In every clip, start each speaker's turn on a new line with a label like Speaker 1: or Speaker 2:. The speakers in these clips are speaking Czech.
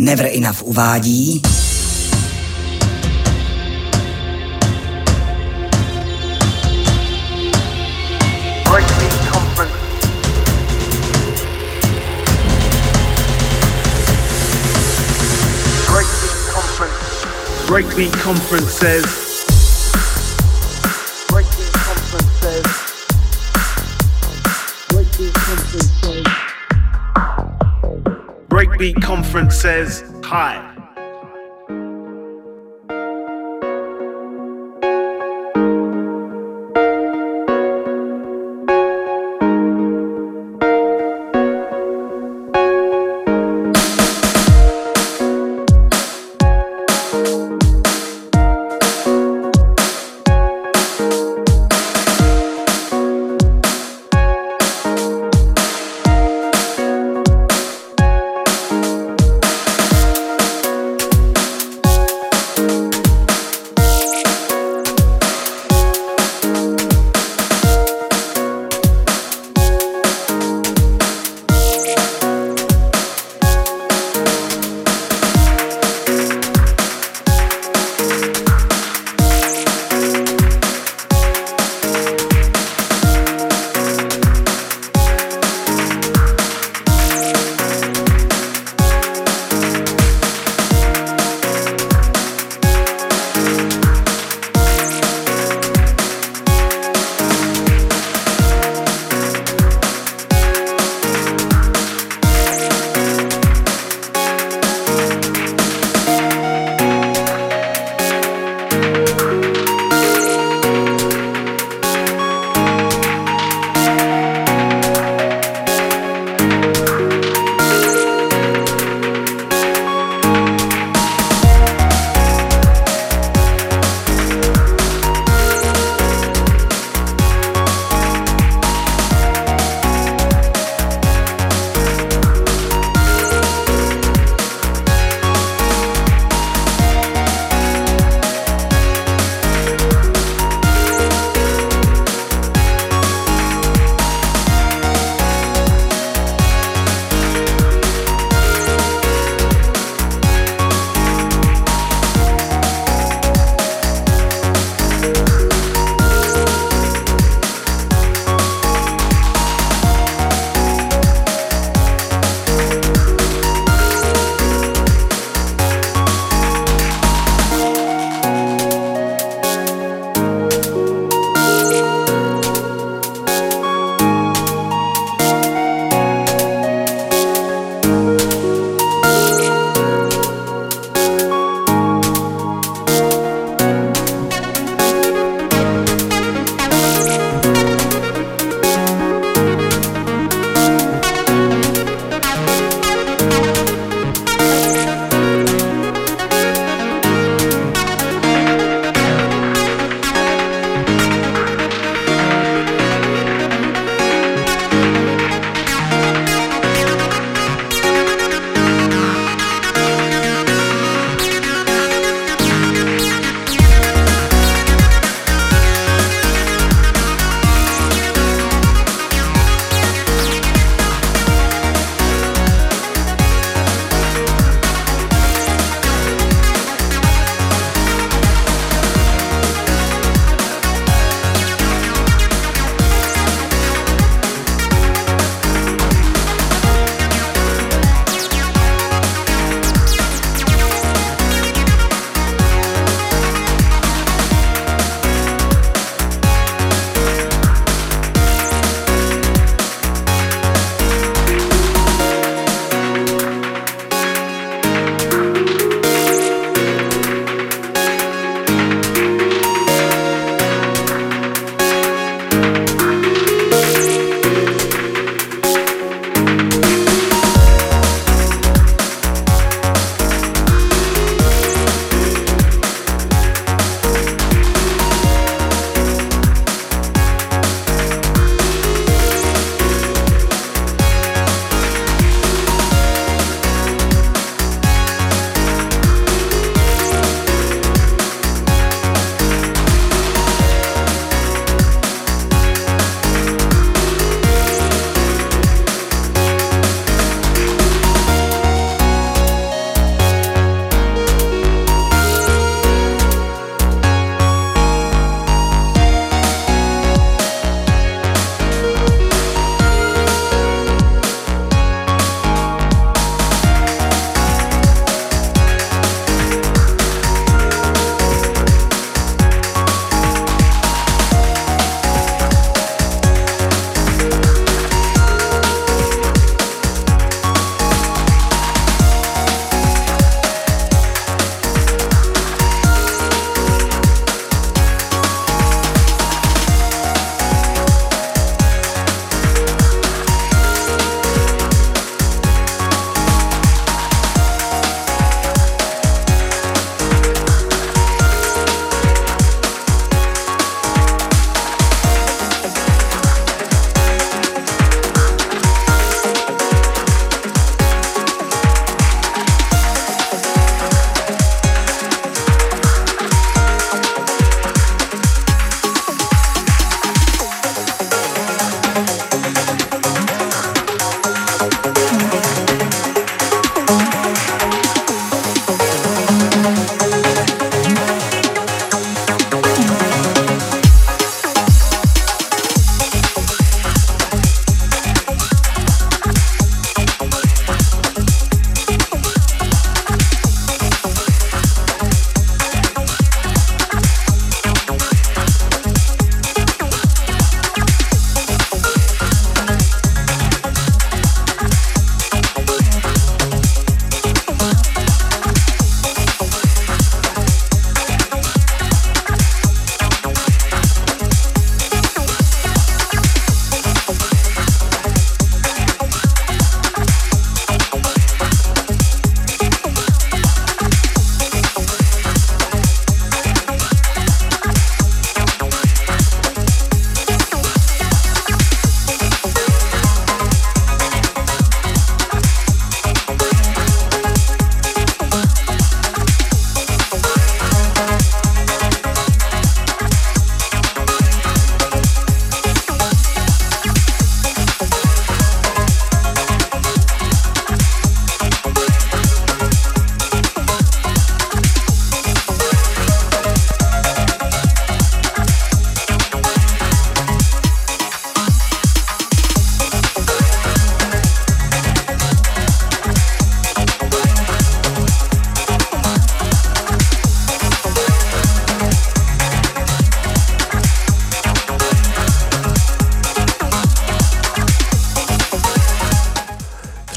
Speaker 1: Never Enough uvádí
Speaker 2: Breakbeat Conference says. Breakbeat Conference says. Hi.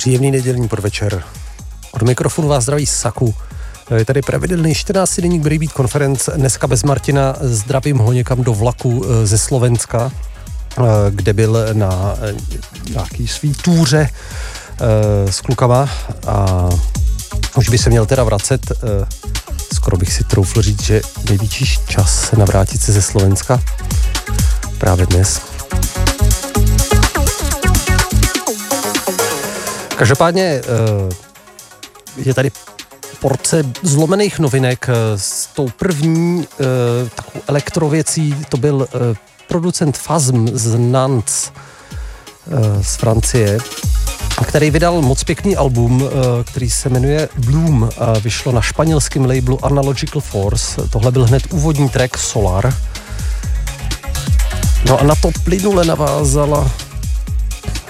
Speaker 3: Příjemný nedělní podvečer. Od mikrofonu vás zdraví Saku. Je tady pravidelný 14 denní Breakbeat konference. Dneska bez Martina zdravím ho někam do vlaku eh, ze Slovenska, eh, kde byl na eh, nějaký svý túře s klukama a už by se měl teda vracet. Skoro bych si troufl říct, že největší čas navrátit se ze Slovenska právě dnes. Každopádně eh, je tady porce zlomených novinek s tou první eh, takovou elektrověcí, to byl eh, producent Fazm z Nantes z Francie, který vydal moc pěkný album, který se jmenuje Bloom a vyšlo na španělském labelu Analogical Force. Tohle byl hned úvodní track Solar. No a na to plynule navázala,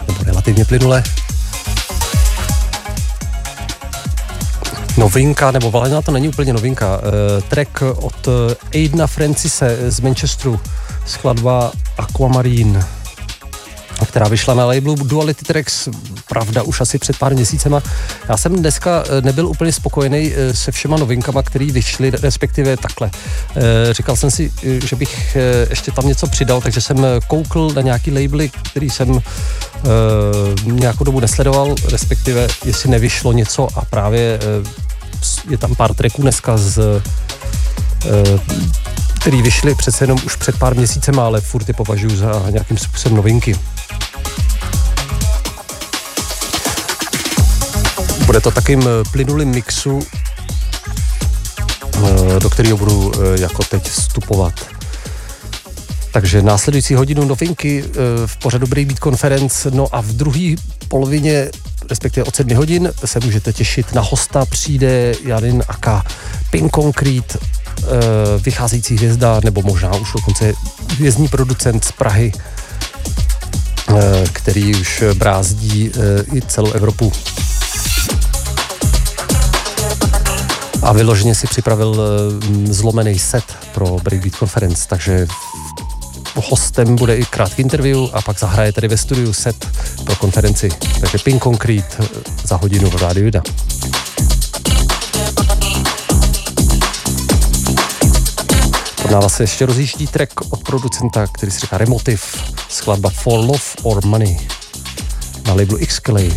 Speaker 3: nebo relativně plynule, novinka, nebo Valena to není úplně novinka, uh, track od Aidna Francise z Manchesteru, skladba Aquamarine která vyšla na labelu Duality Tracks, pravda, už asi před pár měsícema. Já jsem dneska eh, nebyl úplně spokojený eh, se všema novinkama, které vyšly, respektive takhle. Říkal jsem si, že bych ještě tam něco přidal, takže jsem koukl na nějaký labely, který jsem nějakou dobu nesledoval, respektive jestli nevyšlo něco a právě je tam pár tracků dneska z eh, který vyšly přece jenom už před pár měsícem, ale furt je považuji za nějakým způsobem novinky. Bude to takým eh, plynulým mixu, eh, do kterého budu jako teď vstupovat. Takže následující hodinu novinky v pořadu Breakbeat Conference, no a v druhé polovině respektive od 7 hodin se můžete těšit na hosta, přijde Janin Aka, Pin Concrete, eh, vycházející hvězda, nebo možná už dokonce hvězdní producent z Prahy, eh, který už brázdí eh, i celou Evropu. A vyloženě si připravil zlomený set pro Breakbeat Conference, takže hostem bude i krátký interview a pak zahraje tady ve studiu set pro konferenci. Takže Pink Concrete eh, za hodinu v Rádiu Jida. Pod nás se ještě rozjíždí track od producenta, který se říká Remotive, skladba For Love or Money na labelu Xclay.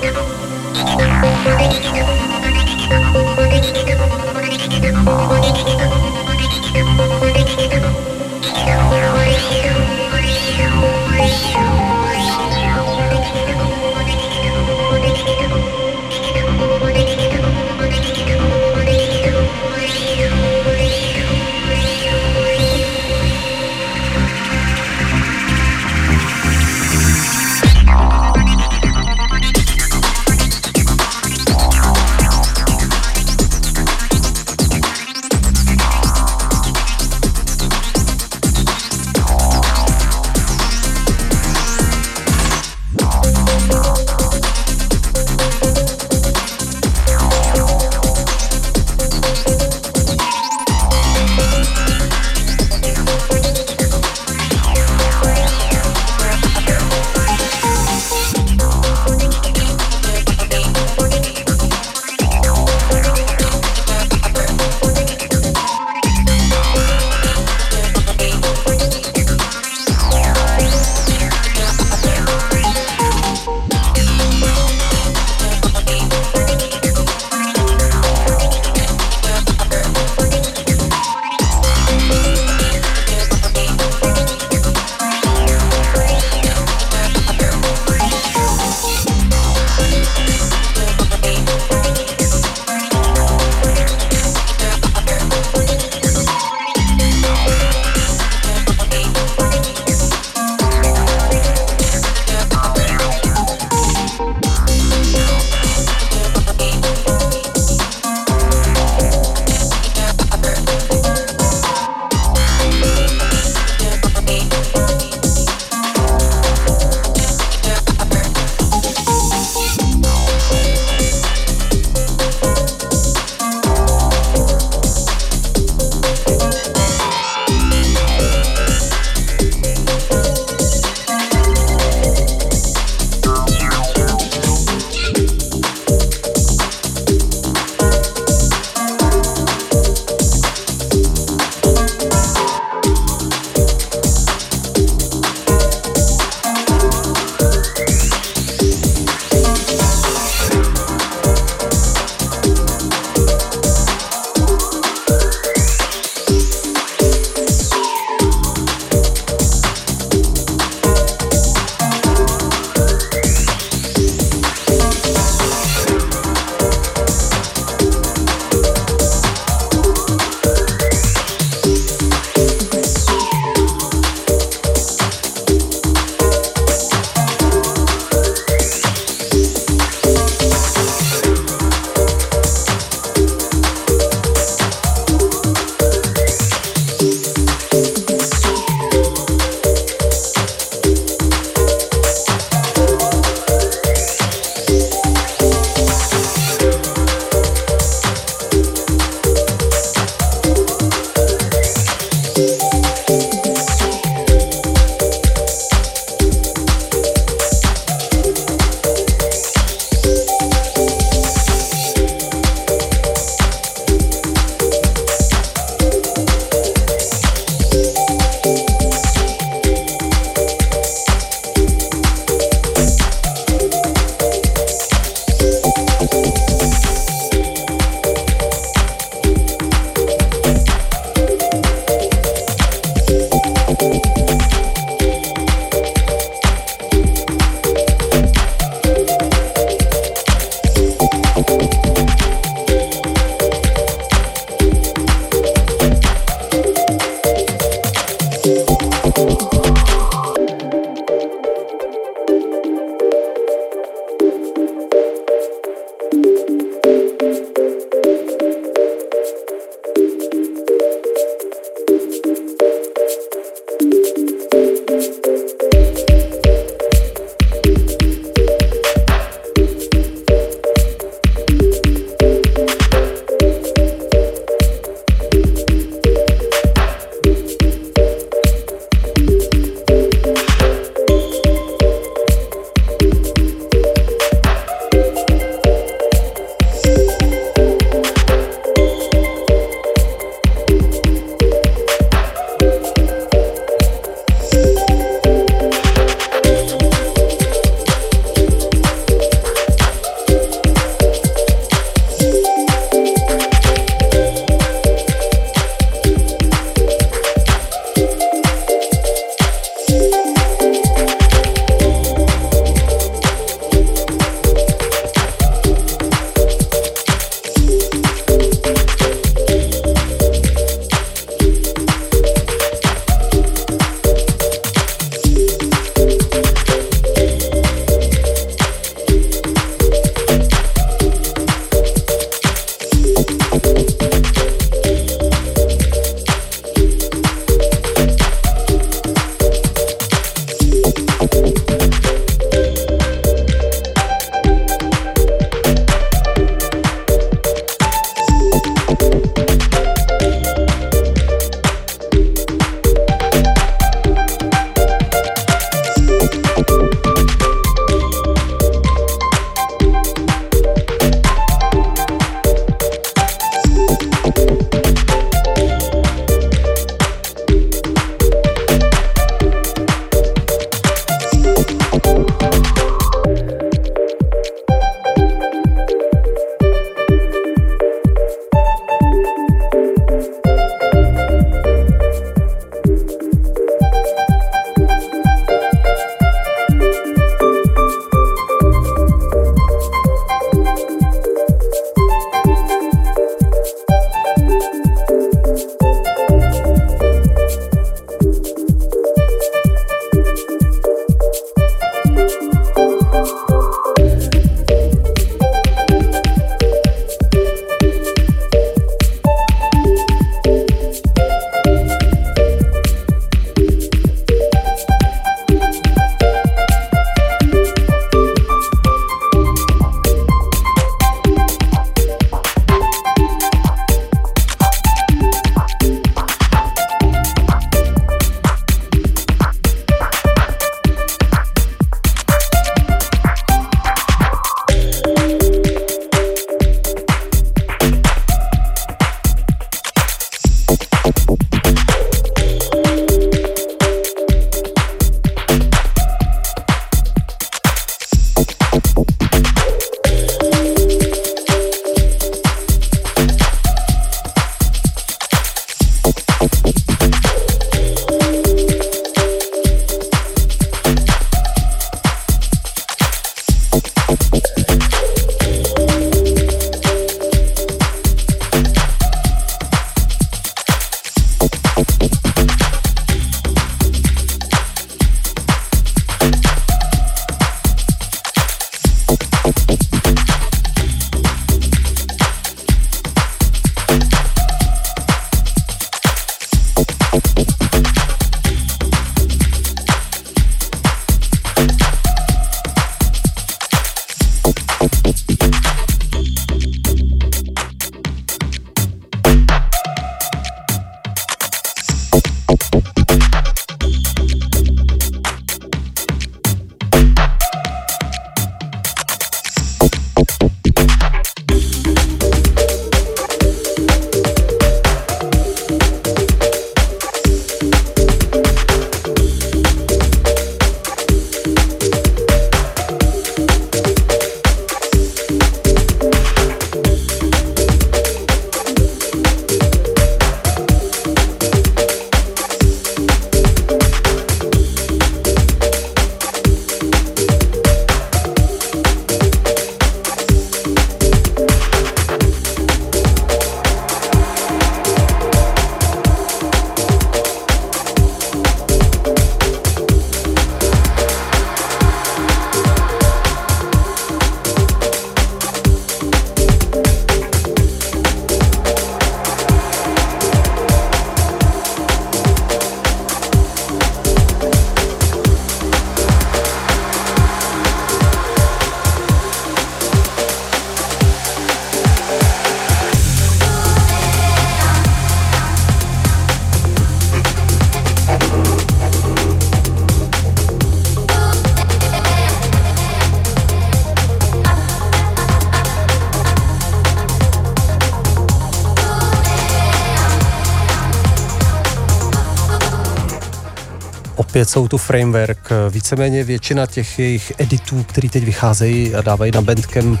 Speaker 3: Opět jsou tu framework, víceméně většina těch jejich editů, který teď vycházejí a dávají na Bandcamp,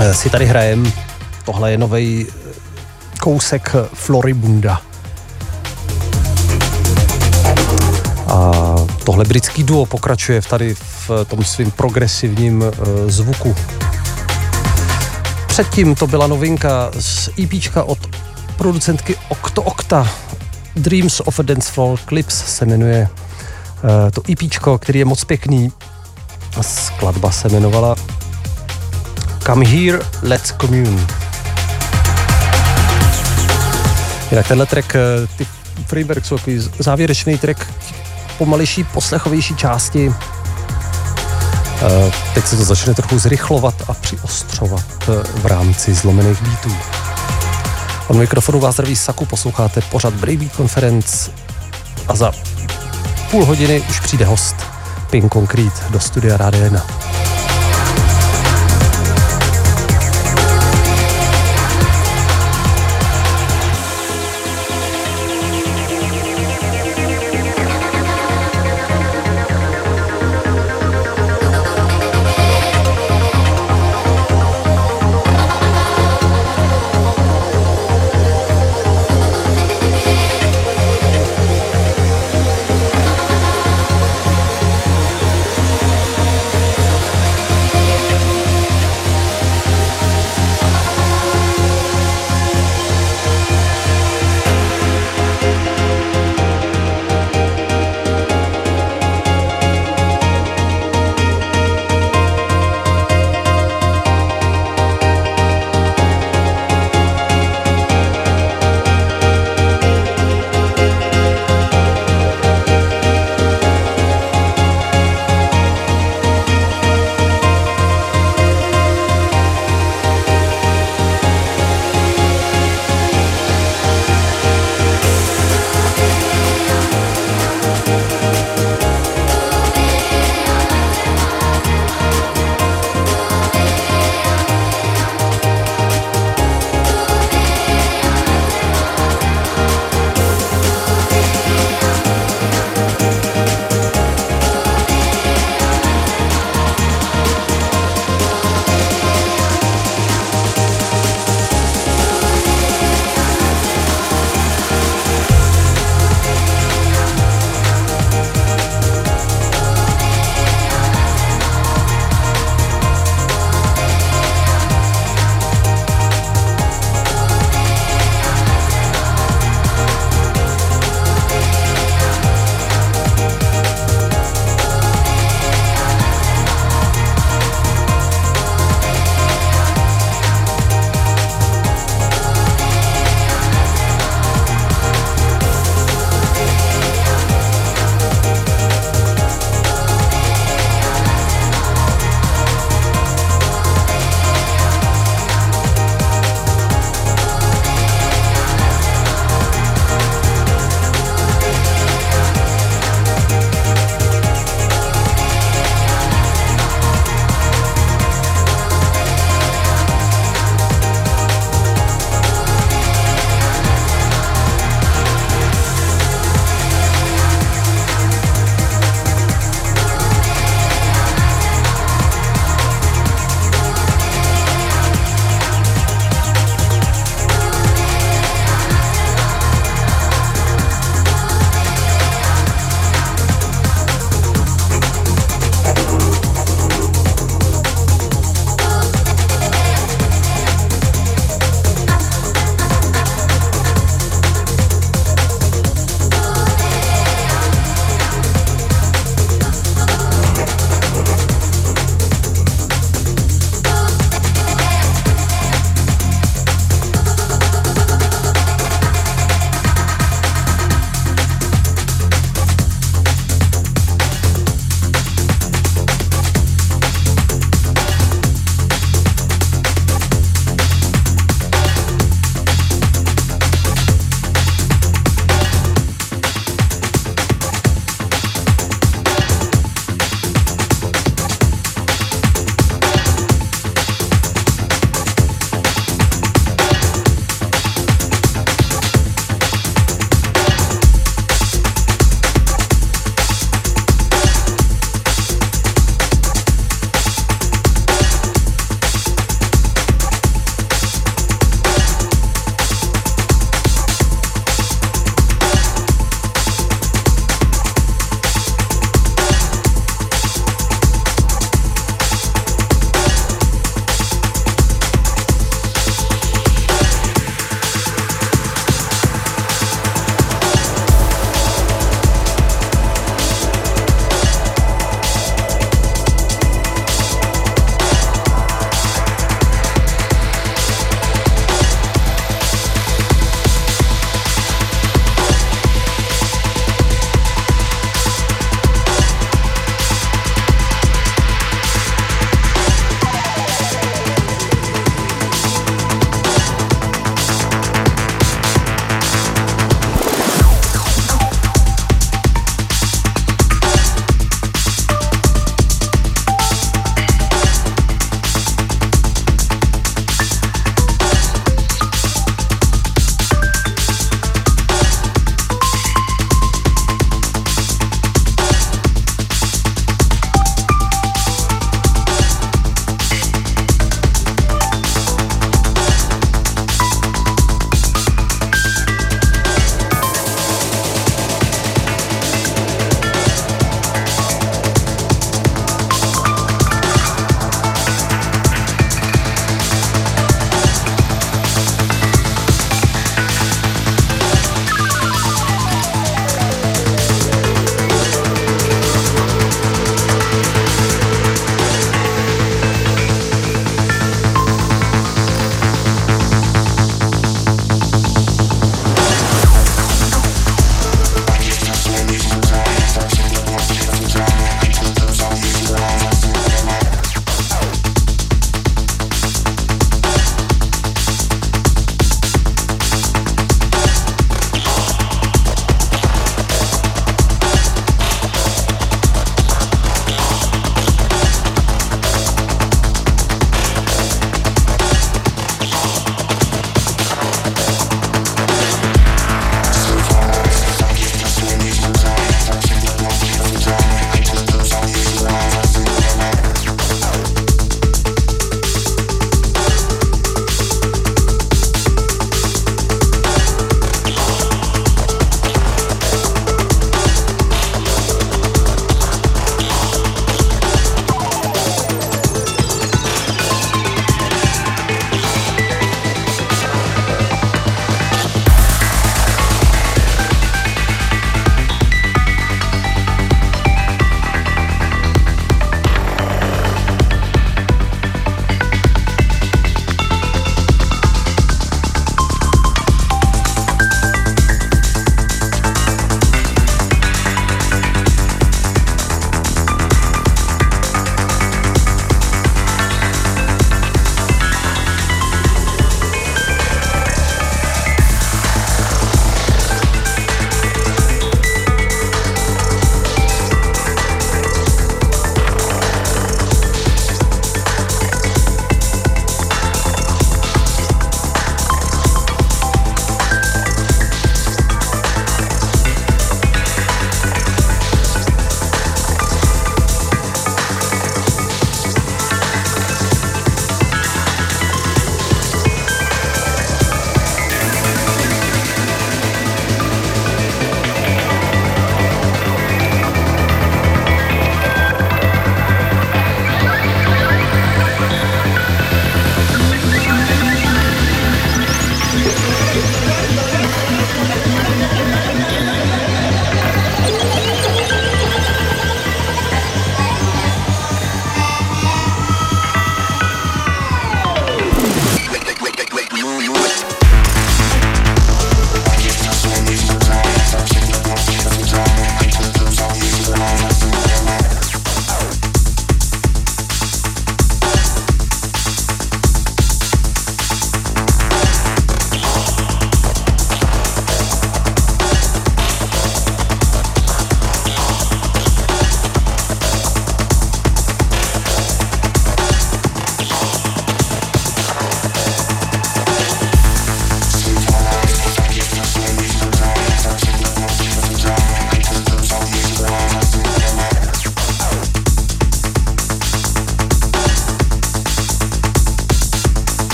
Speaker 3: eh, si tady hrajem. Tohle je nový kousek Floribunda. A tohle britský duo pokračuje v tady v tom svým progresivním zvuku. Předtím to byla novinka z EP od producentky Octo Octa. Dreams of a Dance Floor Clips se jmenuje uh, to EP, který je moc pěkný. A skladba se jmenovala Come Here, Let's Commune. Jinak tenhle track, eh, ty Freeberg jsou takový závěrečný track pomalejší, poslechovější části. Eh, teď se to začne trochu zrychlovat a přiostřovat eh, v rámci zlomených beatů. Od mikrofonu vás zdraví Saku, posloucháte pořad Breakbeat Conference a za půl hodiny už přijde host Pink Concrete do studia Rádia 1.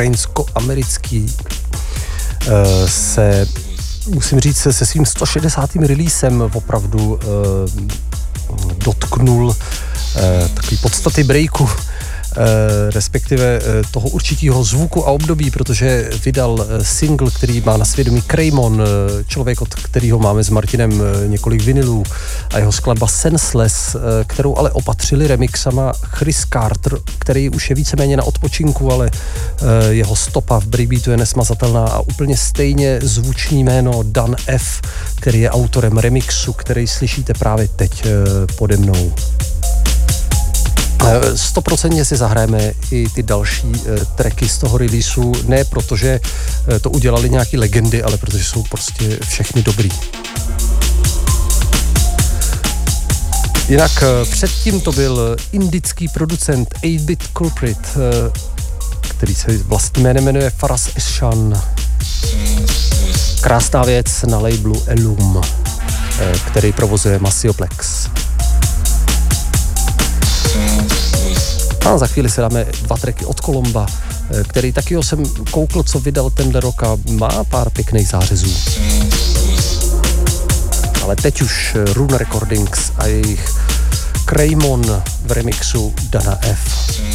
Speaker 3: ukrajinsko-americký uh, se musím říct, se, se svým 160. releasem opravdu uh, dotknul uh, takový podstaty breaku Eh, respektive eh, toho určitého zvuku a období, protože vydal eh, single, který má na svědomí Kraymon, člověk, od kterého máme s Martinem několik vinilů a jeho skladba Senseless, kterou ale opatřili remixama Chris Carter, který už je víceméně na odpočinku, ale jeho stopa v breakbeatu je nesmazatelná a úplně stejně zvučný jméno Dan F, který je autorem remixu, který slyšíte právě teď pode mnou. Stoprocentně si zahrajeme i ty další eh, tracky z toho releaseu, ne protože eh, to udělali nějaký legendy, ale protože jsou prostě všechny dobrý. Jinak eh, předtím to byl indický producent 8-bit Culprit, který se vlastním jménem jmenuje Faras Eshan. Krásná věc na labelu Elum, který provozuje Masioplex. A za chvíli si dáme dva tracky od Kolomba, eh, který taky jsem koukl, co vydal tenhle rok a má pár pěkných zářezů. Ale teď už eh, Rune Recordings a jejich Kraymon v remixu Dana F.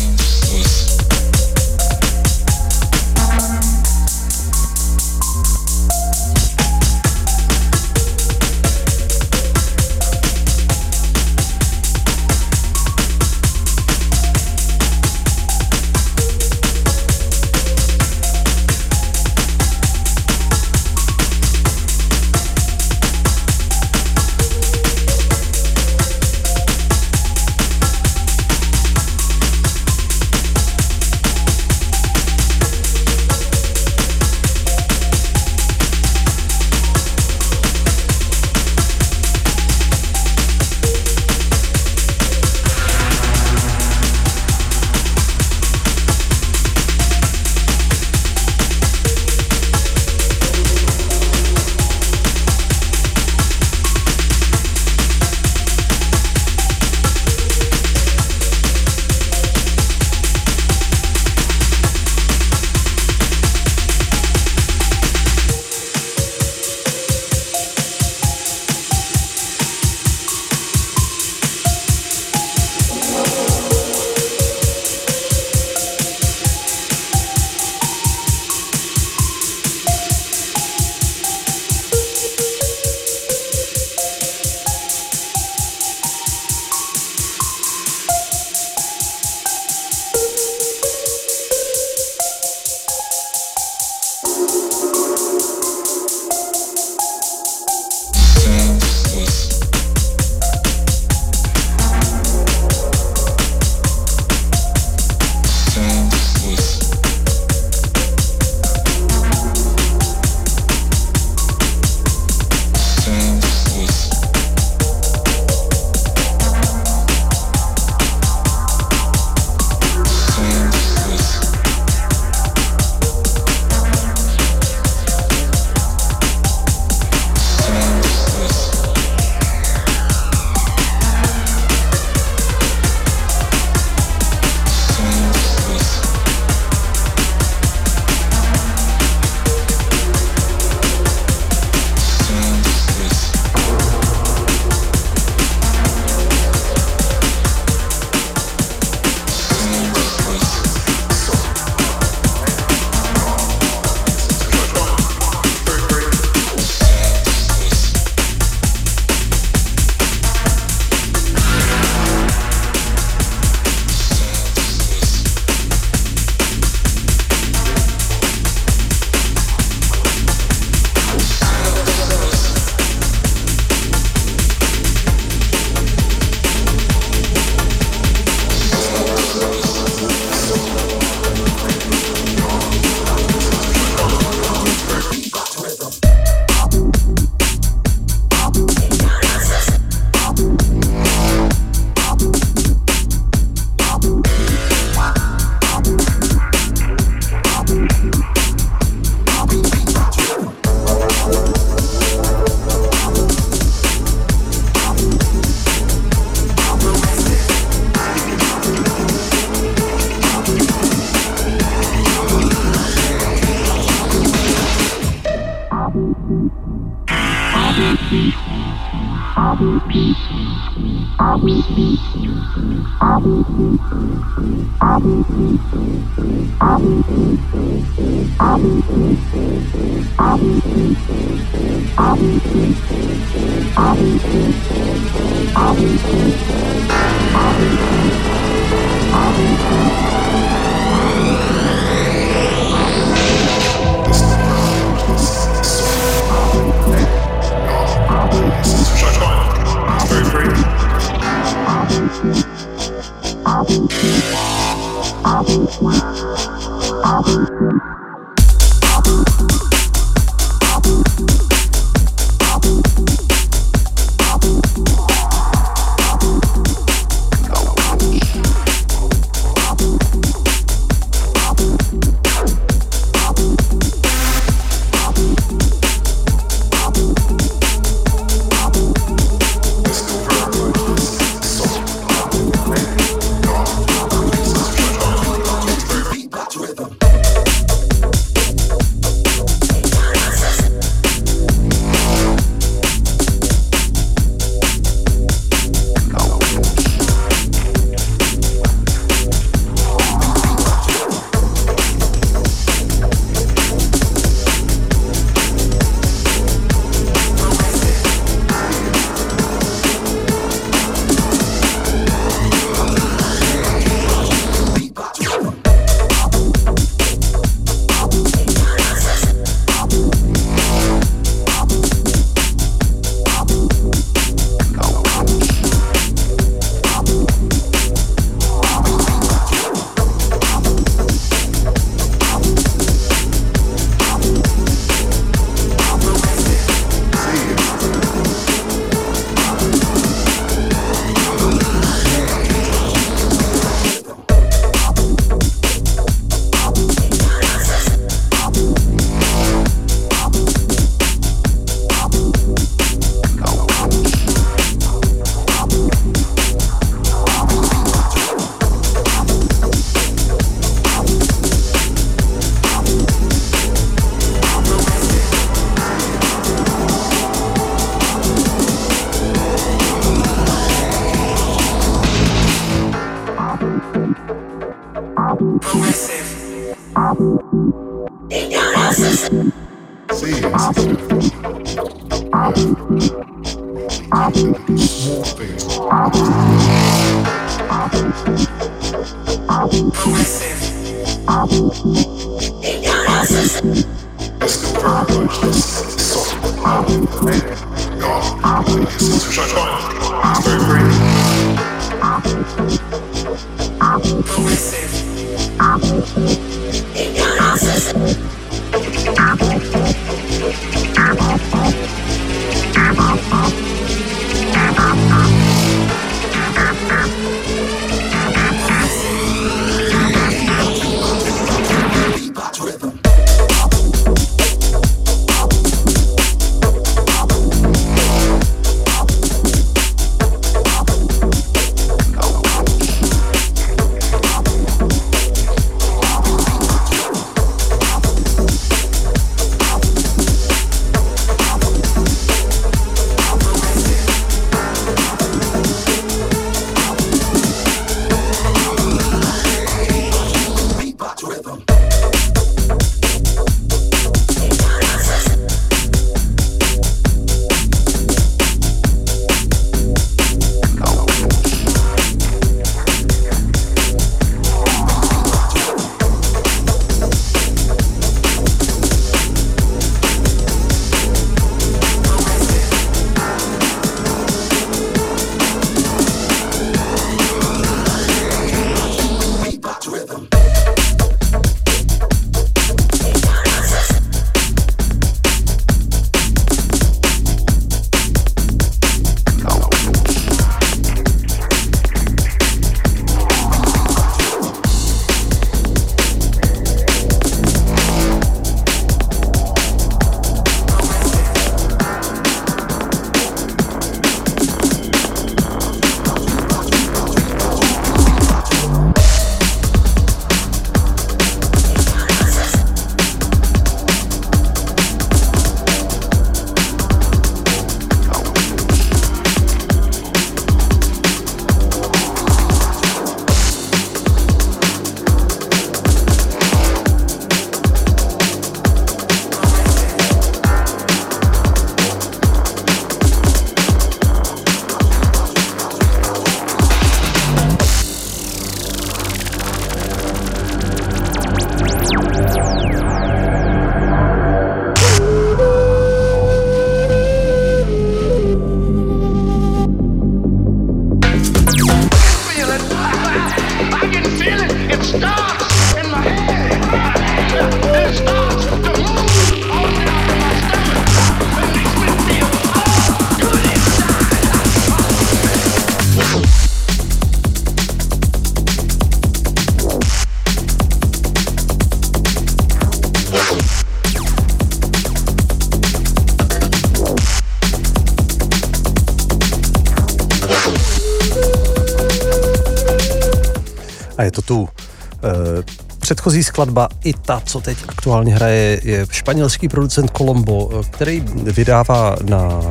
Speaker 3: skladba i ta, co teď aktuálně hraje, je španělský producent Colombo, eh, který vydává na,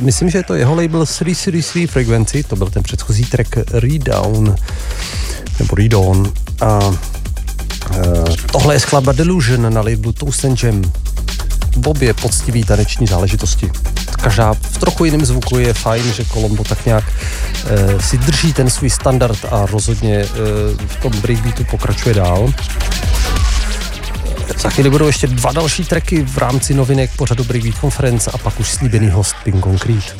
Speaker 3: myslím, že je to jeho label 333 Frequency, to byl ten předchozí track Redown, nebo Redown. A e, tohle je skladba Delusion na labelu Toast and Jam. V obě poctivý taneční záležitosti každá v trochu jiném zvuku je fajn, že Colombo tak nějak e, si drží ten svůj standard a rozhodně e, v tom breakbeatu pokračuje dál. Za chvíli budou ještě dva další tracky v rámci novinek pořadu Breakbeat Conference a pak už slíbený host Pink Concrete.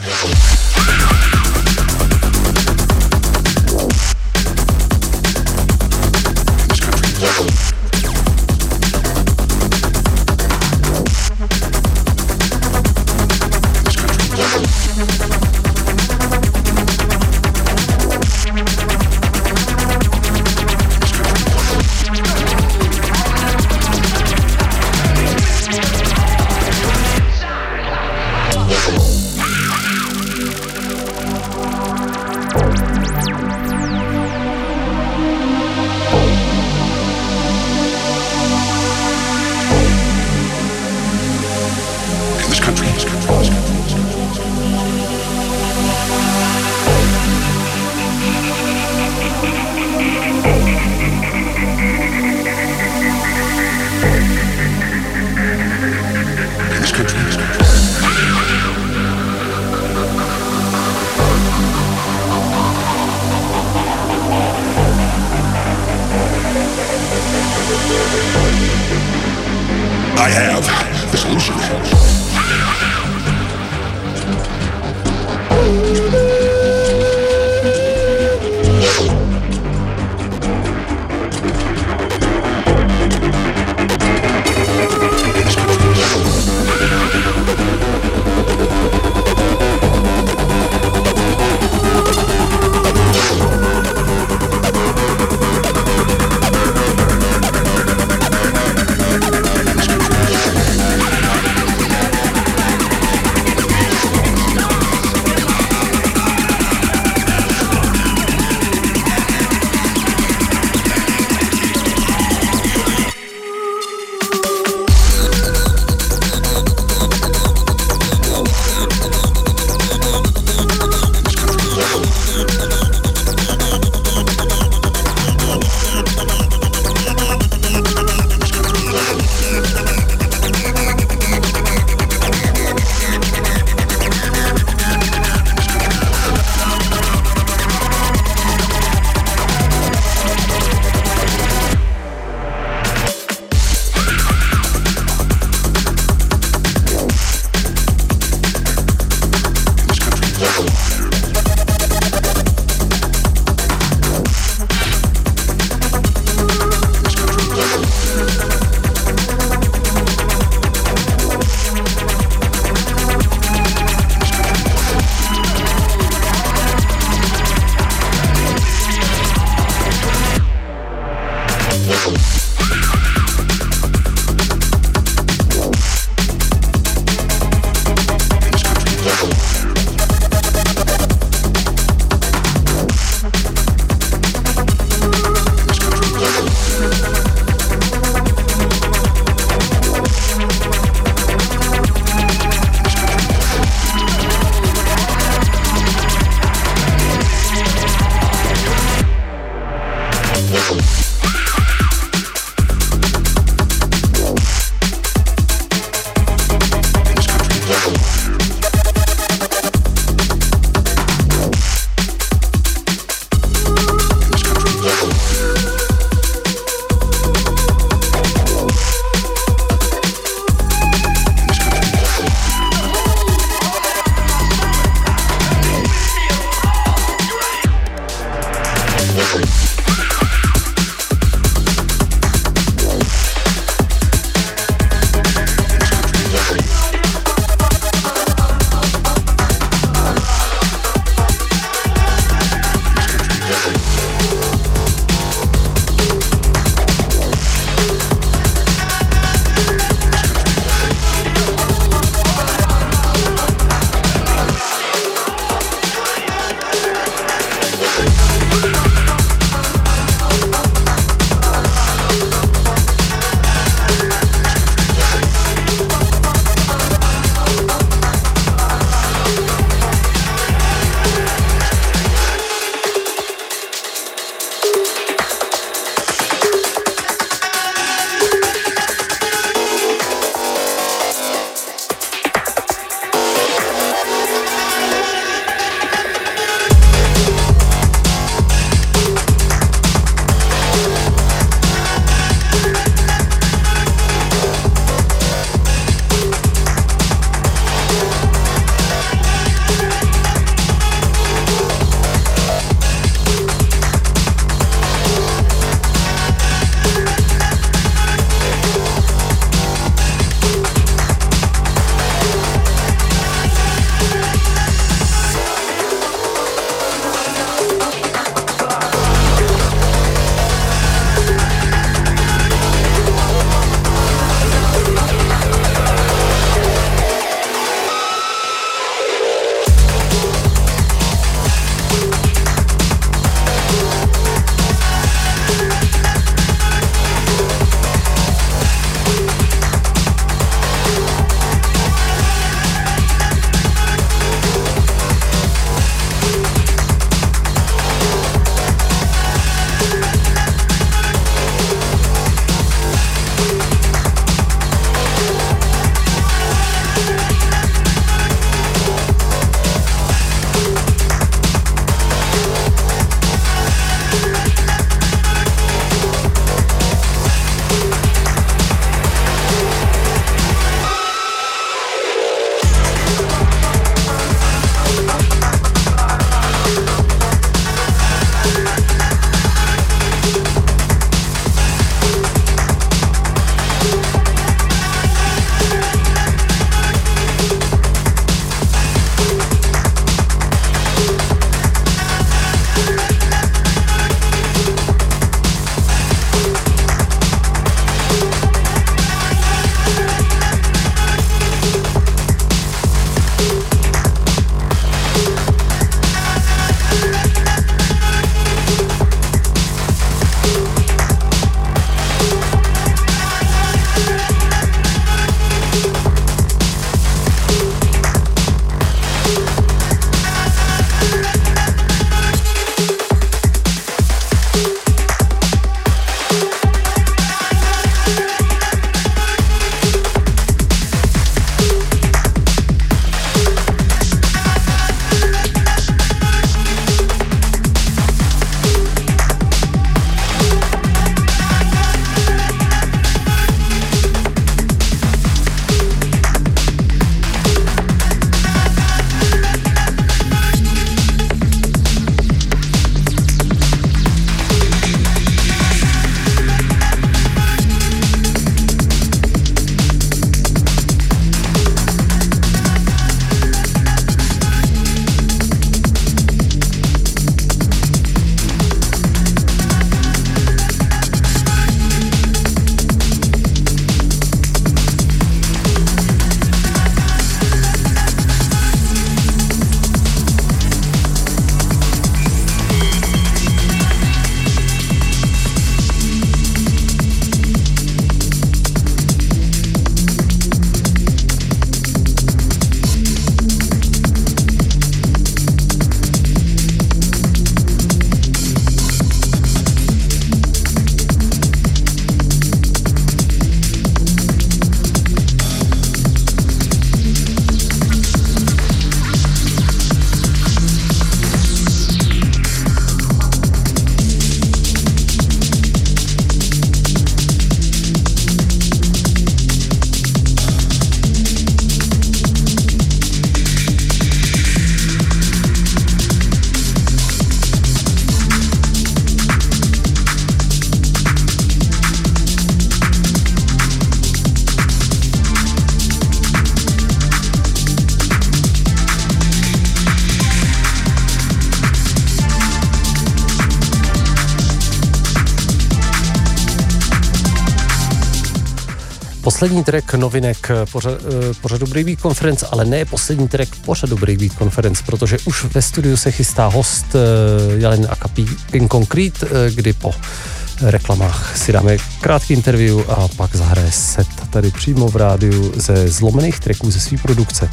Speaker 3: Poslední track novinek pořad, eh, pořadu Breakbeat Conference, ale ne poslední track pořadu Breakbeat Conference, protože už ve studiu se chystá host eh, Jalin Akapí Pink Concrete, eh, kdy po reklamách si dáme krátký interview a pak zahraje set tady přímo v rádiu ze zlomených tracků ze své produkce.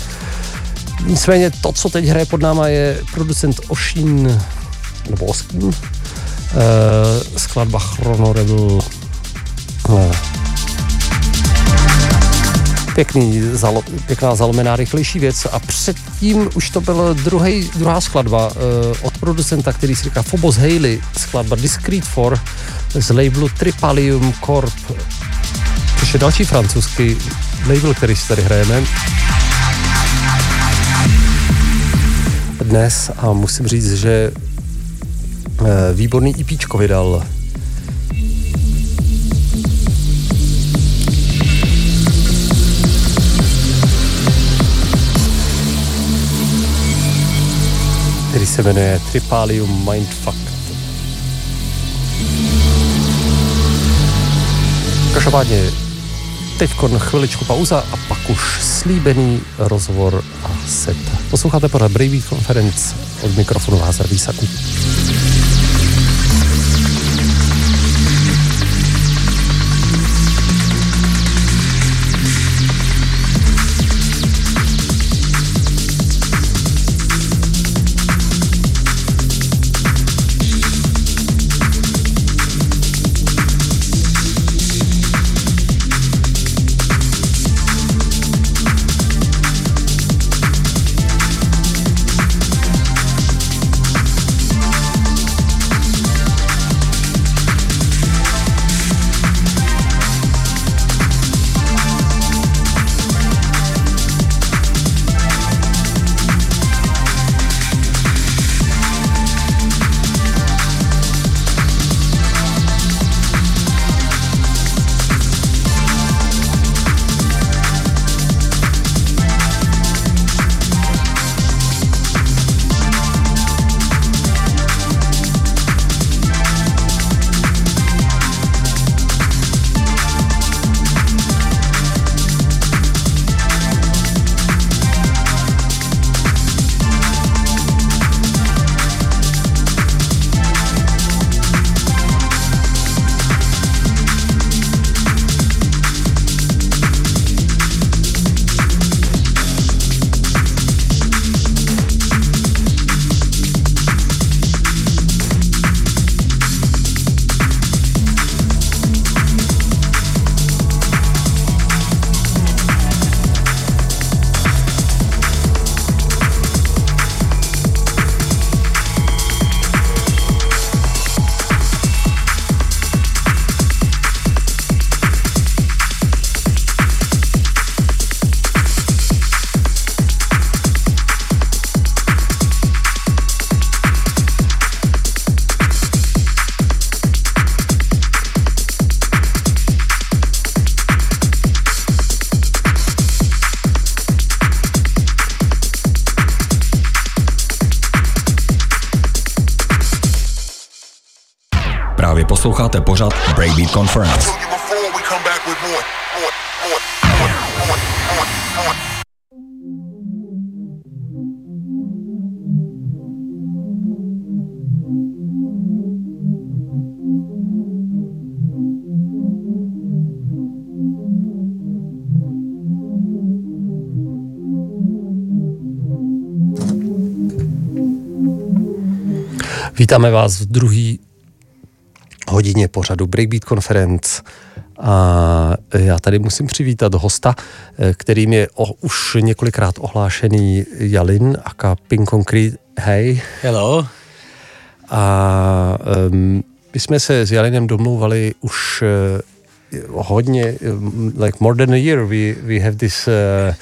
Speaker 3: Nicméně to, co teď hraje pod náma, je producent Ošín, nebo Oskín, uh, skladba Chrono Rebel. Pěkný, zalo, pěkná zalomená, rychlejší věc. A předtím už to byla druhý, druhá skladba uh, od producenta, který si říká Phobos Haley, skladba Discreet 4 z labelu Tripalium Corp, což je další francouzský label, který si tady hrajeme. Dnes a musím říct, že uh, výborný EPčko vydal který se jmenuje Tripalium Mindfuck. Každopádně teď chviličku pauza a pak už slíbený rozhovor a set. Posloucháte pořád Bravey Conference od mikrofonu Lázar Výsaku. Vítáme vás v druhý hodině pořadu Breakbeat Conference. A já tady musím přivítat hosta, eh, kterým je o, už několikrát ohlášený Jalin, aka Pink Concrete. Hey.
Speaker 4: Hello.
Speaker 3: A um, my jsme se s Jalinem domlouvali už uh, hodně, um, like more than a year, we, we have this uh,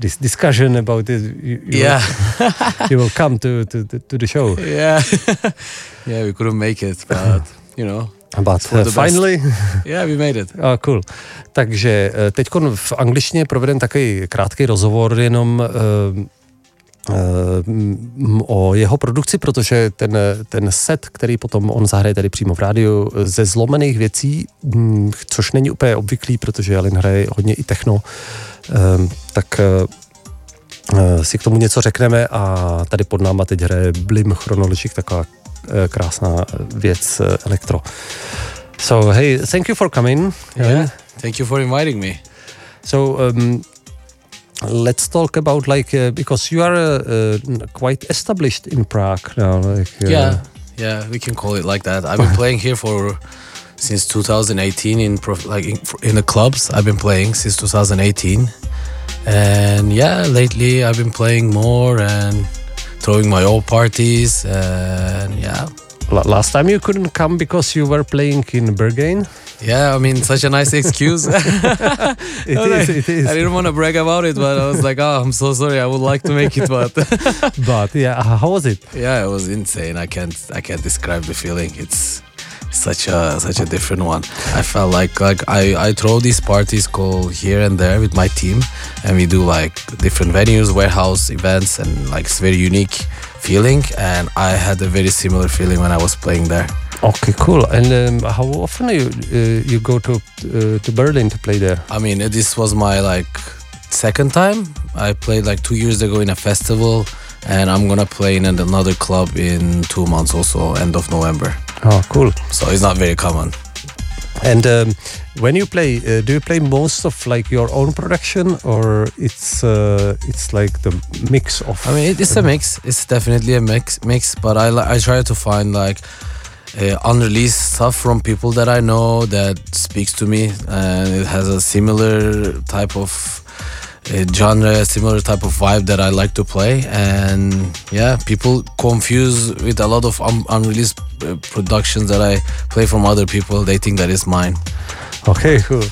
Speaker 3: this discussion about it. You, you
Speaker 4: yeah,
Speaker 3: will, you will come to, to, to the show.
Speaker 4: Yeah, yeah, we couldn't make it, but you know,
Speaker 3: But uh, finally...
Speaker 4: yeah, we made it.
Speaker 3: Oh, cool. Takže eh, teď v angličtině provedem takový krátký rozhovor, jenom uh, o jeho produkci, protože ten, ten set, který potom on zahraje tady přímo v rádiu, ze zlomených věcí, mm, což není úplně obvyklý, protože Jalin hraje hodně i techno, ehm, tak eh, si k tomu něco řekneme a tady pod náma teď hraje Blim Chronologic, taková eh, krásná věc eh, elektro. So hey, thank you for coming.
Speaker 4: Yeah. Thank you for inviting me.
Speaker 3: So um, let's talk about like uh, because you are uh, uh, quite established in Prague now. Like, uh,
Speaker 4: Yeah, yeah, we can call it like that. I've been playing here for since 2018 in prof, like in, in the clubs. I've been playing since 2018, and yeah, lately I've been playing more and throwing my own parties, and yeah,
Speaker 3: Last time you couldn't come because you were playing in Bergen.
Speaker 4: yeah. I mean, such a nice excuse.
Speaker 3: It is,
Speaker 4: like-
Speaker 3: it is.
Speaker 4: I didn't want to brag about it, but I was like, oh, I'm so sorry. I would like to make it, but
Speaker 3: But yeah, how was it?
Speaker 4: yeah, it was insane. I can't I can't describe the feeling. It's such a such a different one. I felt like like I I throw these parties called here and there with my team, and we do like different venues, warehouse events, and like it's very unique feeling. And I had a very similar feeling when I was playing there.
Speaker 3: Okay, cool. And um, how often you uh, you go to uh, to Berlin to play there?
Speaker 4: I mean, this was my like second time. I played like two years ago in a festival, and I'm gonna play in another club in two months, also end of November.
Speaker 3: Oh, cool.
Speaker 4: So it's not very common.
Speaker 3: And um, when you play, uh, do you play most of like your own production, or it's uh, it's like the mix of?
Speaker 4: I mean, it's a mix. It's definitely a mix. Mix, but I I try to find like uh, unreleased stuff from people that I know that speaks to me, and it has a similar type of genre, similar type of vibe that I like to play. And yeah, people confuse with a lot of un- unreleased uh, productions that I play from other people. They think that is mine.
Speaker 3: Okay, cool.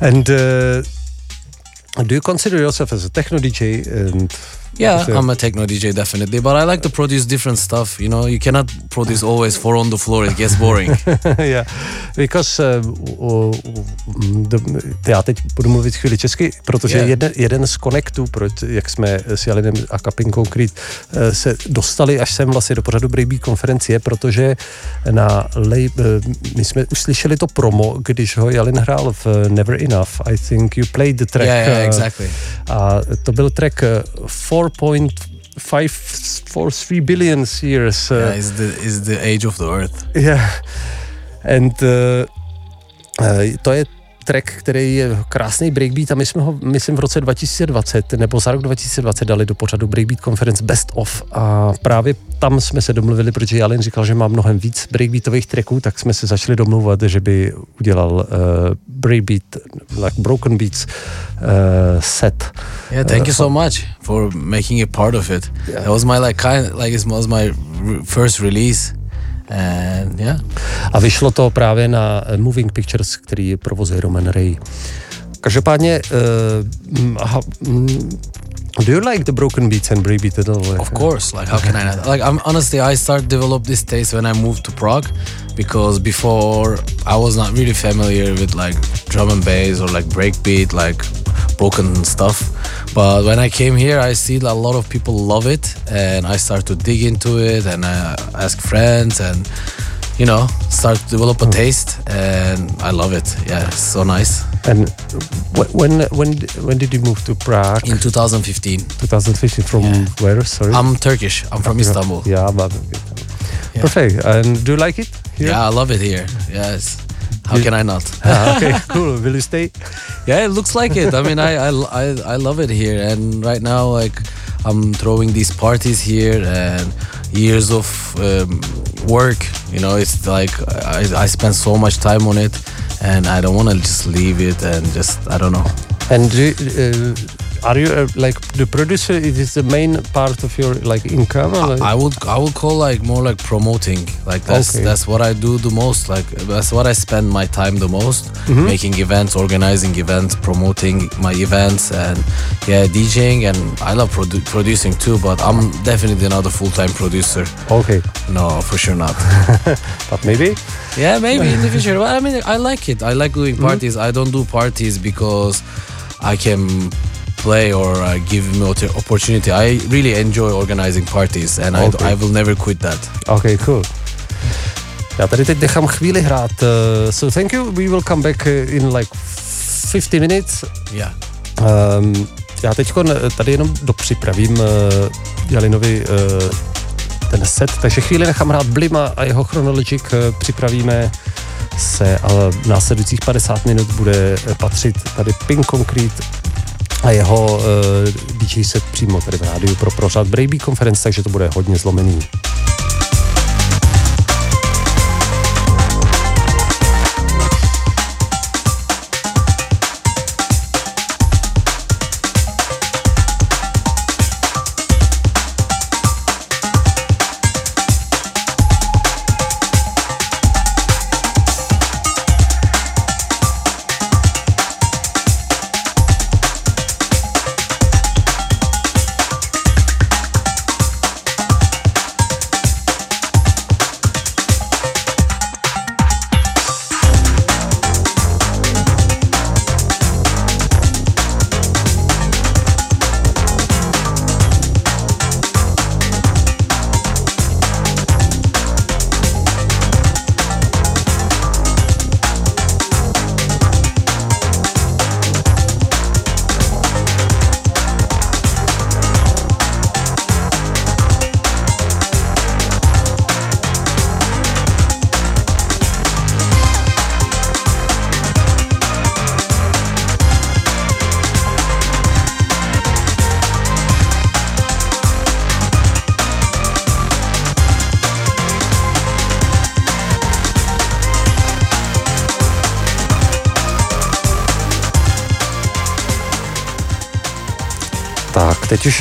Speaker 3: And uh, do you consider yourself as a techno DJ? And
Speaker 4: Yeah, I'm a techno DJ definitely, but I like to produce different stuff. You know, you cannot produce always four on the floor; it gets boring.
Speaker 3: yeah, because uh, the, já teď budu mluvit chvíli česky, protože
Speaker 4: Yeah.
Speaker 3: jeden, jeden z konektů, proč, jak jsme s Jalinem a Kapin Concrete eh, se dostali až sem vlastně do pořadu Breakbeat konferenci, je, protože na lej, eh, my jsme už slyšeli to promo, když ho Jalin hrál v Never Enough. I think you played the track.
Speaker 4: yeah, yeah, exactly.
Speaker 3: A to byl track eh, 4.543 billion years. eh,
Speaker 4: Yeah, it's the it's the age of the earth.
Speaker 3: Yeah. And uh, uh, to je track, který je krásný breakbeat a my jsme ho, myslím, v roce 2020 nebo za rok 2020 dali do pořadu Breakbeat Conference Best of a právě tam jsme se domluvili, protože Jalin říkal, že má mnohem víc breakbeatových tracků, tak jsme se začali domlouvat, že by udělal uh, breakbeat, like broken beats uh, set.
Speaker 4: Yeah, thank you so much for making it part of it. That was my like kind like it was my first release, and yeah,
Speaker 3: A vyšlo to právě na eh, Moving Pictures, který provozuje Roman Ray. Každopádně, uh, aha, do you like the broken beats and breakbeat at all?
Speaker 4: of course. Like how can I not? Like I'm honestly, I started develop this taste when I moved to Prague, because before I was not really familiar with like drum and bass or like breakbeat, like broken stuff. But when I came here, I see that a lot of people love it, and I start to dig into it, and I ask friends, and you know, start to develop a taste, and I love it. Yeah, it's so nice.
Speaker 3: And when when when did you move to Prague?
Speaker 4: In 2015,
Speaker 3: 2015 from
Speaker 4: Yeah.
Speaker 3: where? Sorry.
Speaker 4: I'm Turkish. I'm from Istanbul.
Speaker 3: Yeah, but, perfect. And do you like it? Here?
Speaker 4: Yeah, I love it here. Yes. How can I not?
Speaker 3: Ah, okay, cool. Will you stay?
Speaker 4: Yeah, it looks like it. I mean, I, I, I, I love it here. And right now, like, I'm throwing these parties here and years of um, work. You know, it's like I, I spend so much time on it and I don't want to just leave it and just, I don't know.
Speaker 3: And do uh, are you uh, like the producer? It is the main part of your like income. or, like-
Speaker 4: I would I would call like more like promoting. Like that's
Speaker 3: Okay.
Speaker 4: that's what I do the most. Like that's what I spend my time the most.
Speaker 3: Mm-hmm.
Speaker 4: Making events, organizing events, promoting my events, and yeah, DJing. And I love produ- producing too. But I'm definitely not a full time producer.
Speaker 3: okay,
Speaker 4: No, for sure not.
Speaker 3: but maybe.
Speaker 4: yeah, maybe in the future. But I mean, I like it. I like doing parties. I don't do parties because I can play or uh, give me opportunity. I really enjoy organizing parties, and I,
Speaker 3: Okay.
Speaker 4: I will never quit that.
Speaker 3: OK, cool. Já tady teď nechám chvíli hrát. Uh, so thank you, we will come back uh, in like 50 minutes.
Speaker 4: Yeah.
Speaker 3: Um, já teď tady jenom dopřipravím uh, Jalinovi uh, ten set, takže chvíli nechám hrát Blima a jeho Chronologic uh, připravíme se, ale v následujících 50 minut bude eh, patřit tady Pink Concrete a jeho uh, DJ set přímo tady v rádiu pro pořád Brady Conference, takže to bude hodně zlomený.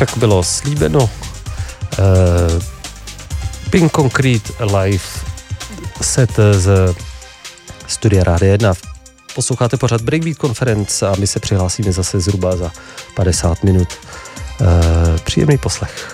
Speaker 3: Jak bylo slíbeno, uh, Pink Concrete live set z studia Rády 1. Posloucháte pořád Breakbeat Conference a my se přihlásíme zase zhruba za 50 minut. Uh, příjemný poslech.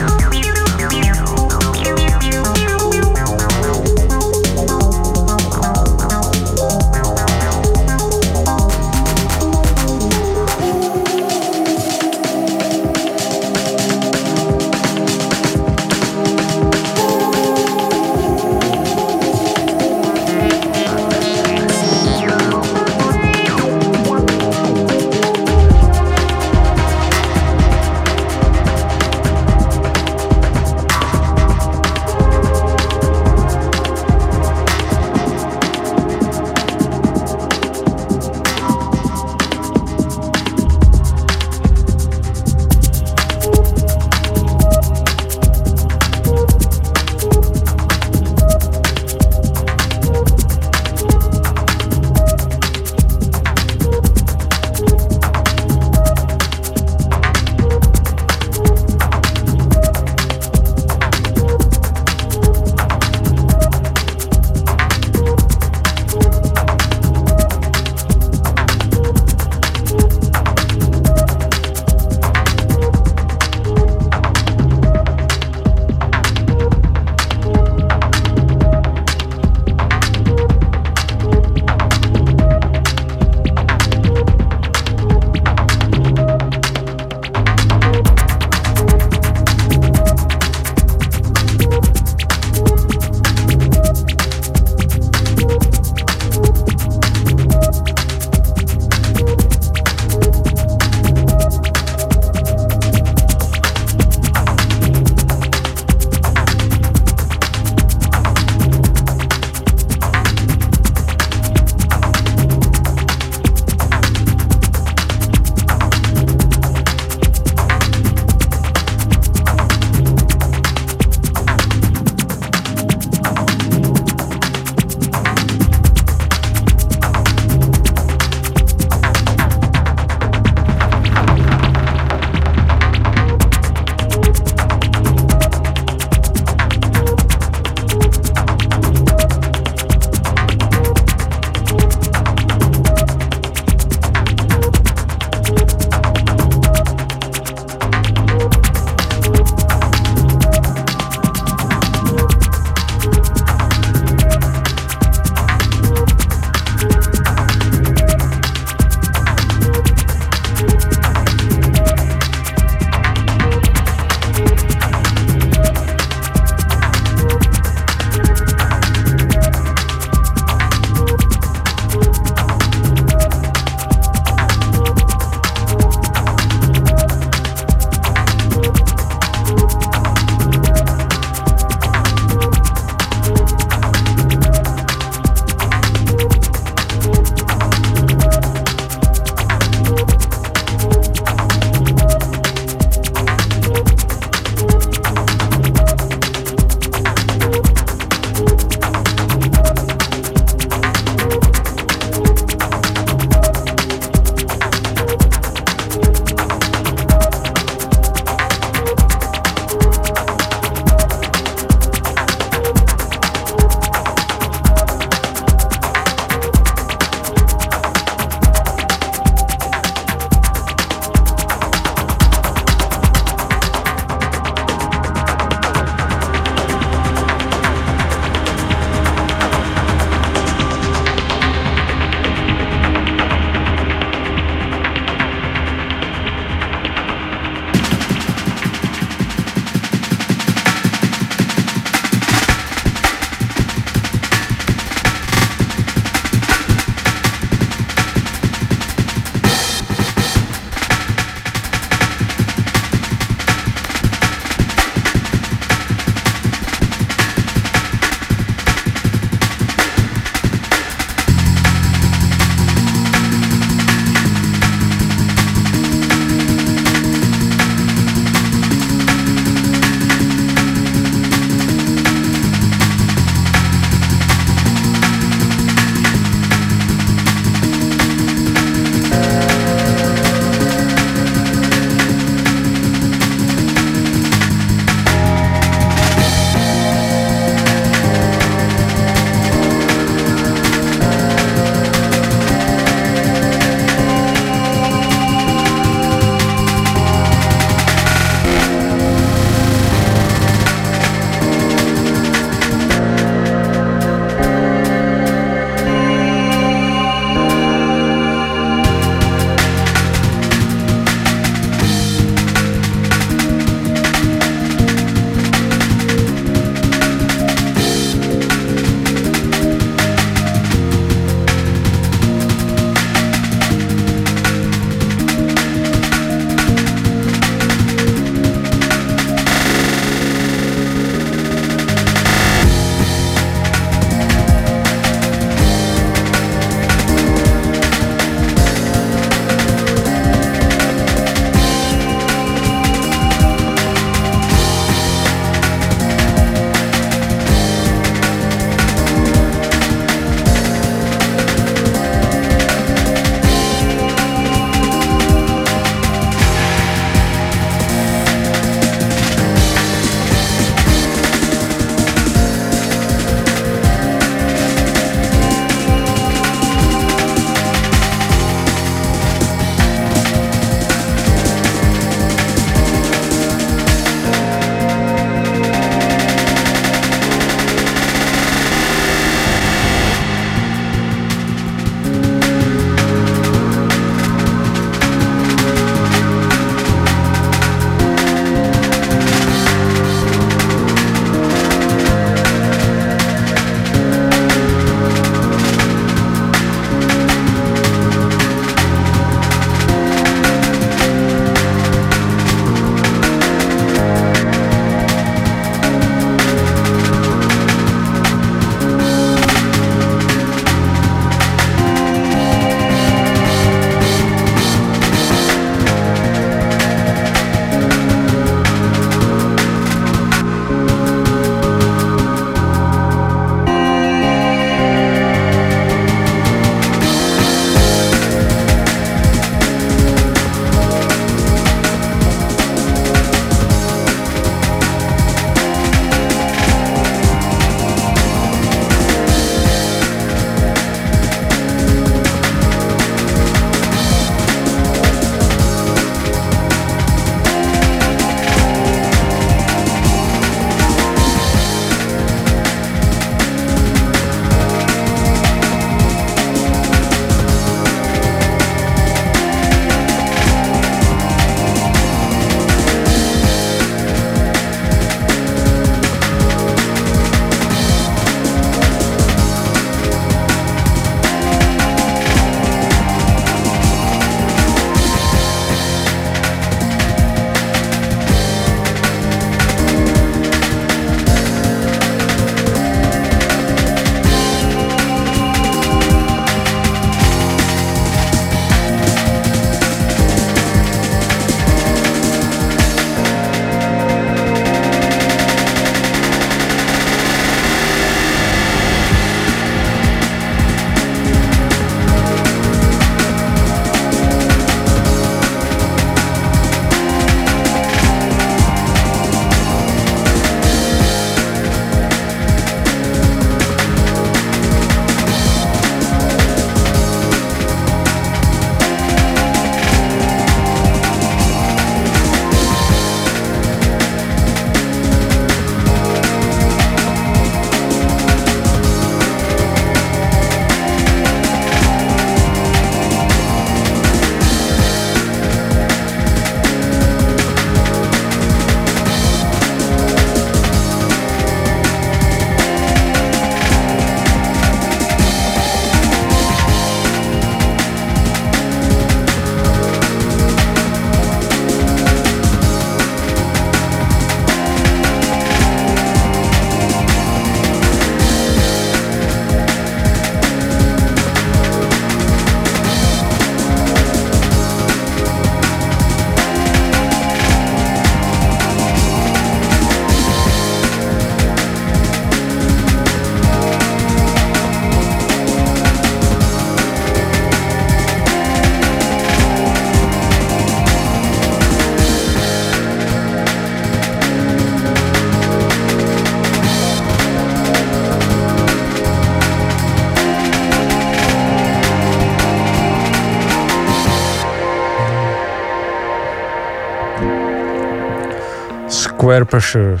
Speaker 3: Square Pressure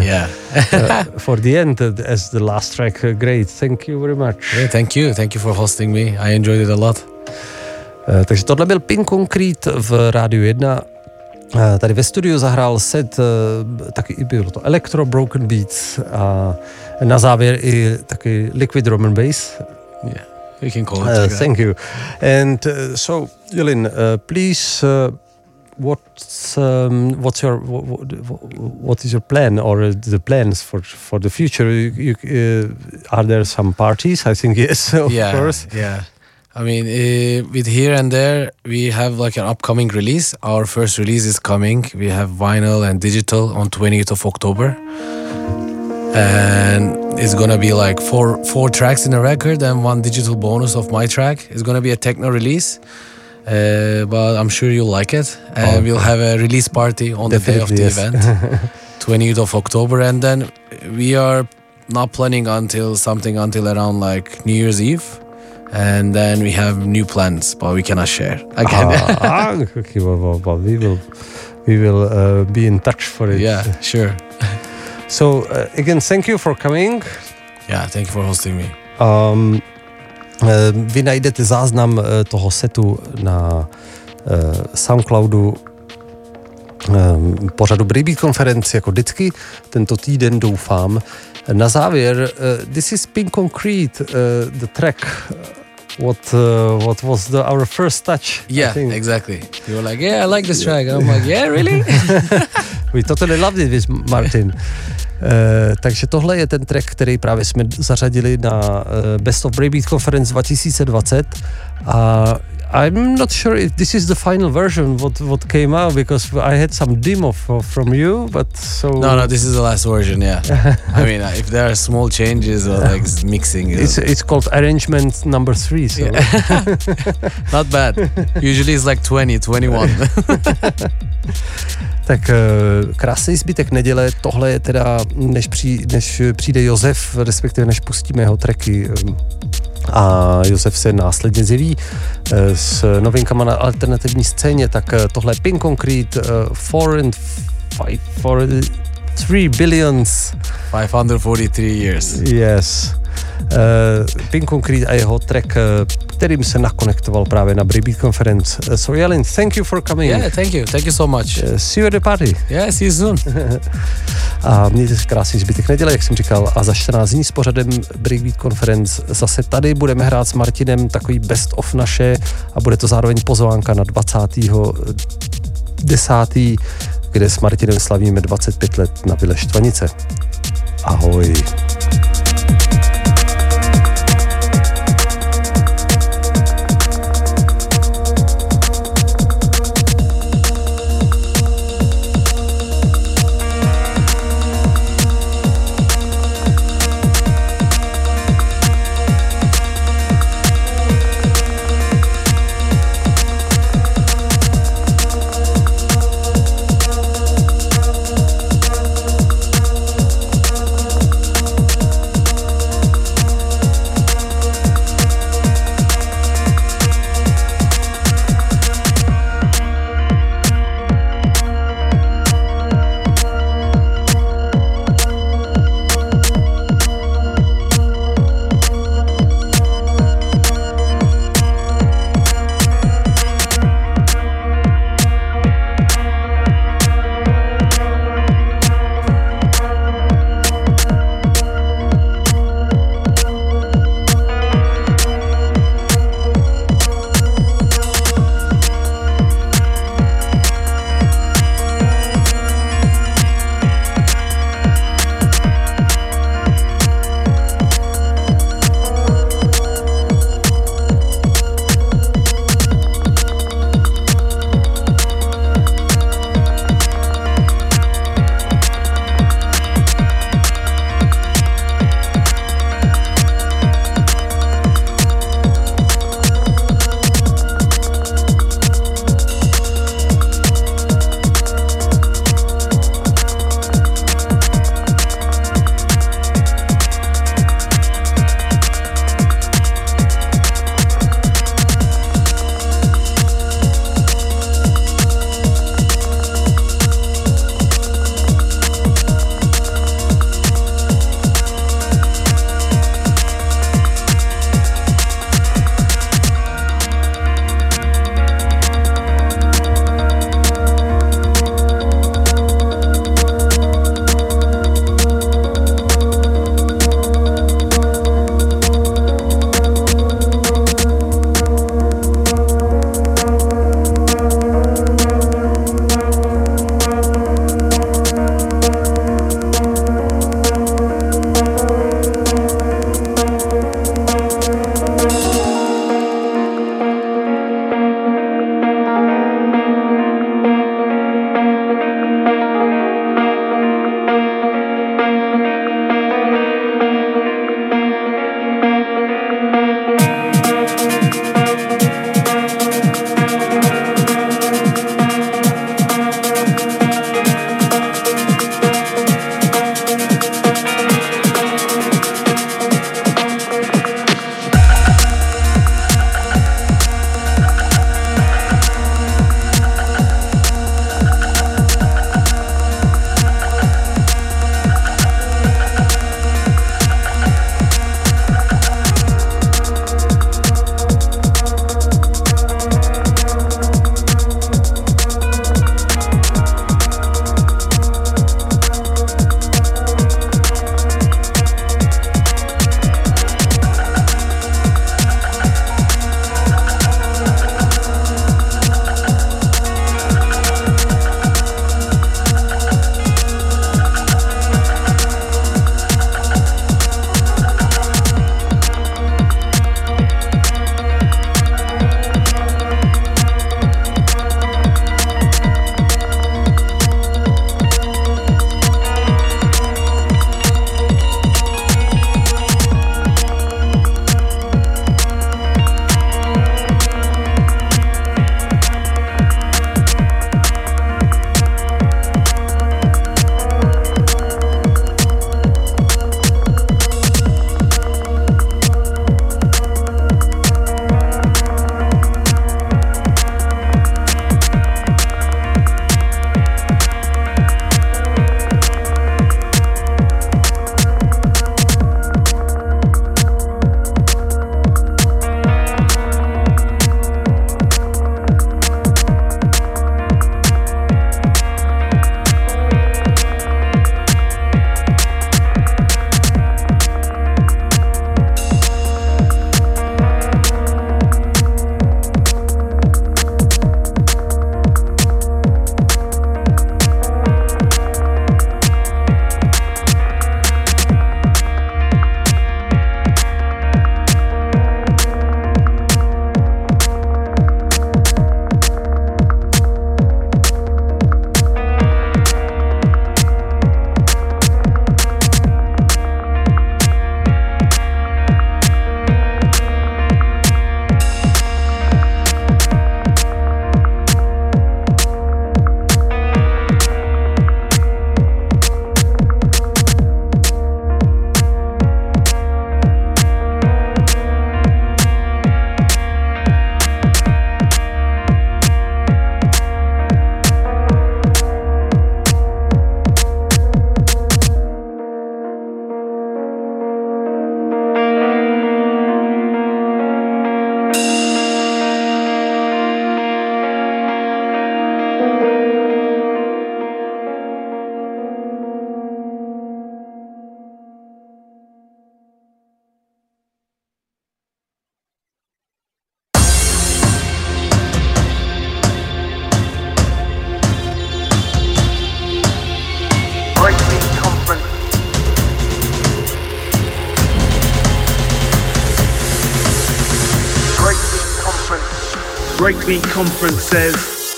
Speaker 4: yeah.
Speaker 3: for the end uh, as the last track. Uh, great, thank you very much.
Speaker 4: yeah. Thank you. Thank you for hosting me. I enjoyed it a lot.
Speaker 3: Eh, Takže tohle byl Pink Concrete v Rádiu 1. Eh, Tady ve studiu zahrál set, eh, taky i bylo to Electro Broken Beats a na závěr i taky Liquid Drum and Bass.
Speaker 4: Yeah. You can call it.
Speaker 3: Uh,
Speaker 4: like
Speaker 3: thank you. And uh, so, Jolin, uh, please, uh, what's um, what's your what, what is your plan or the plans for for the future? You, you, uh, are there some parties? I think yes, of
Speaker 4: yeah,
Speaker 3: course.
Speaker 4: Yeah. I mean, uh, with here and there, we have like an upcoming release. Our first release is coming. We have vinyl and digital on 20th of October. And it's gonna be like four four tracks in a record and one digital bonus of my track. It's gonna be a techno release. Uh, but I'm sure you'll like it. And
Speaker 3: Oh.
Speaker 4: we'll have a release party on the day of the
Speaker 3: yes.
Speaker 4: event. 20th of October, and then we are not planning until something until around like New Year's Eve, and then we have new plans, but we cannot share again.
Speaker 3: Ah, ah, okay, well, well, we will we will uh, be in touch for it.
Speaker 4: yeah, sure.
Speaker 3: So uh, again, thank you for coming.
Speaker 4: Yeah, thank you for hosting me.
Speaker 3: Um, vy najdete záznam eh, toho setu na eh, Soundcloudu eh, pořadu Braybeat konferenci jako vždycky tento týden doufám. Na závěr, eh, this is Pink Concrete, eh, the track what uh, what was the, our first touch
Speaker 4: Yeah, exactly. You were like, yeah, I like this track. And I'm like, yeah, really?
Speaker 3: We totally loved it with Martin. Uh, takže tohle je ten track, který právě jsme zařadili na uh, Best of Braybeat Conference 2020 a I'm not sure if this is the final version what what came out because I had some demo for, from you, but so
Speaker 4: no, no, this is the last version. Yeah. I mean, uh, if there are small changes or like mixing,
Speaker 3: it's
Speaker 4: know,
Speaker 3: it's called arrangement number three. So
Speaker 4: not bad. Usually it's like 20, 21.
Speaker 3: Tak eh, krásný zbytek neděle, tohle je teda, než, při, než přijde Josef, respektive než pustíme jeho eh, a Josef se následně zjeví eh, s novinkama na alternativní scéně, tak eh, tohle Pink Concrete, eh, Foreign Fight for 3 billions.
Speaker 4: 543 years.
Speaker 3: Yes. Uh, Pink Concrete a jeho track, eh, kterým se nakonektoval právě na Bribby Conference. Eh, so Jelin, thank you for coming.
Speaker 4: Yeah, thank you, thank you so much.
Speaker 3: Uh, see you at the party.
Speaker 4: Yeah, see you soon.
Speaker 3: a mějte se krásný zbytek neděle, jak jsem říkal, a za 14 dní s pořadem Breakbeat Conference zase tady budeme hrát s Martinem takový best of naše a bude to zároveň pozvánka na 20. 10 kde s Martinem slavíme 25 let na Vile Štvanice. Ahoj.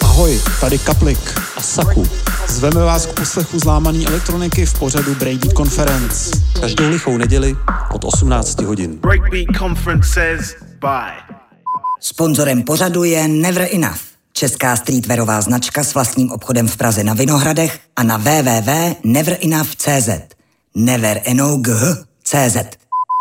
Speaker 5: Ahoj, tady Kaplik a Saku. Zveme vás k poslechu zlámaný elektroniky v pořadu Breakbeat Conference. Každou lichou neděli od 18 hodin.
Speaker 2: Breakbeat Conference says bye.
Speaker 1: Sponzorem pořadu je Never Enough, česká streetwearová značka s vlastním obchodem v Praze na Vinohradech a na www.neverenough.cz. Never Enough CZ.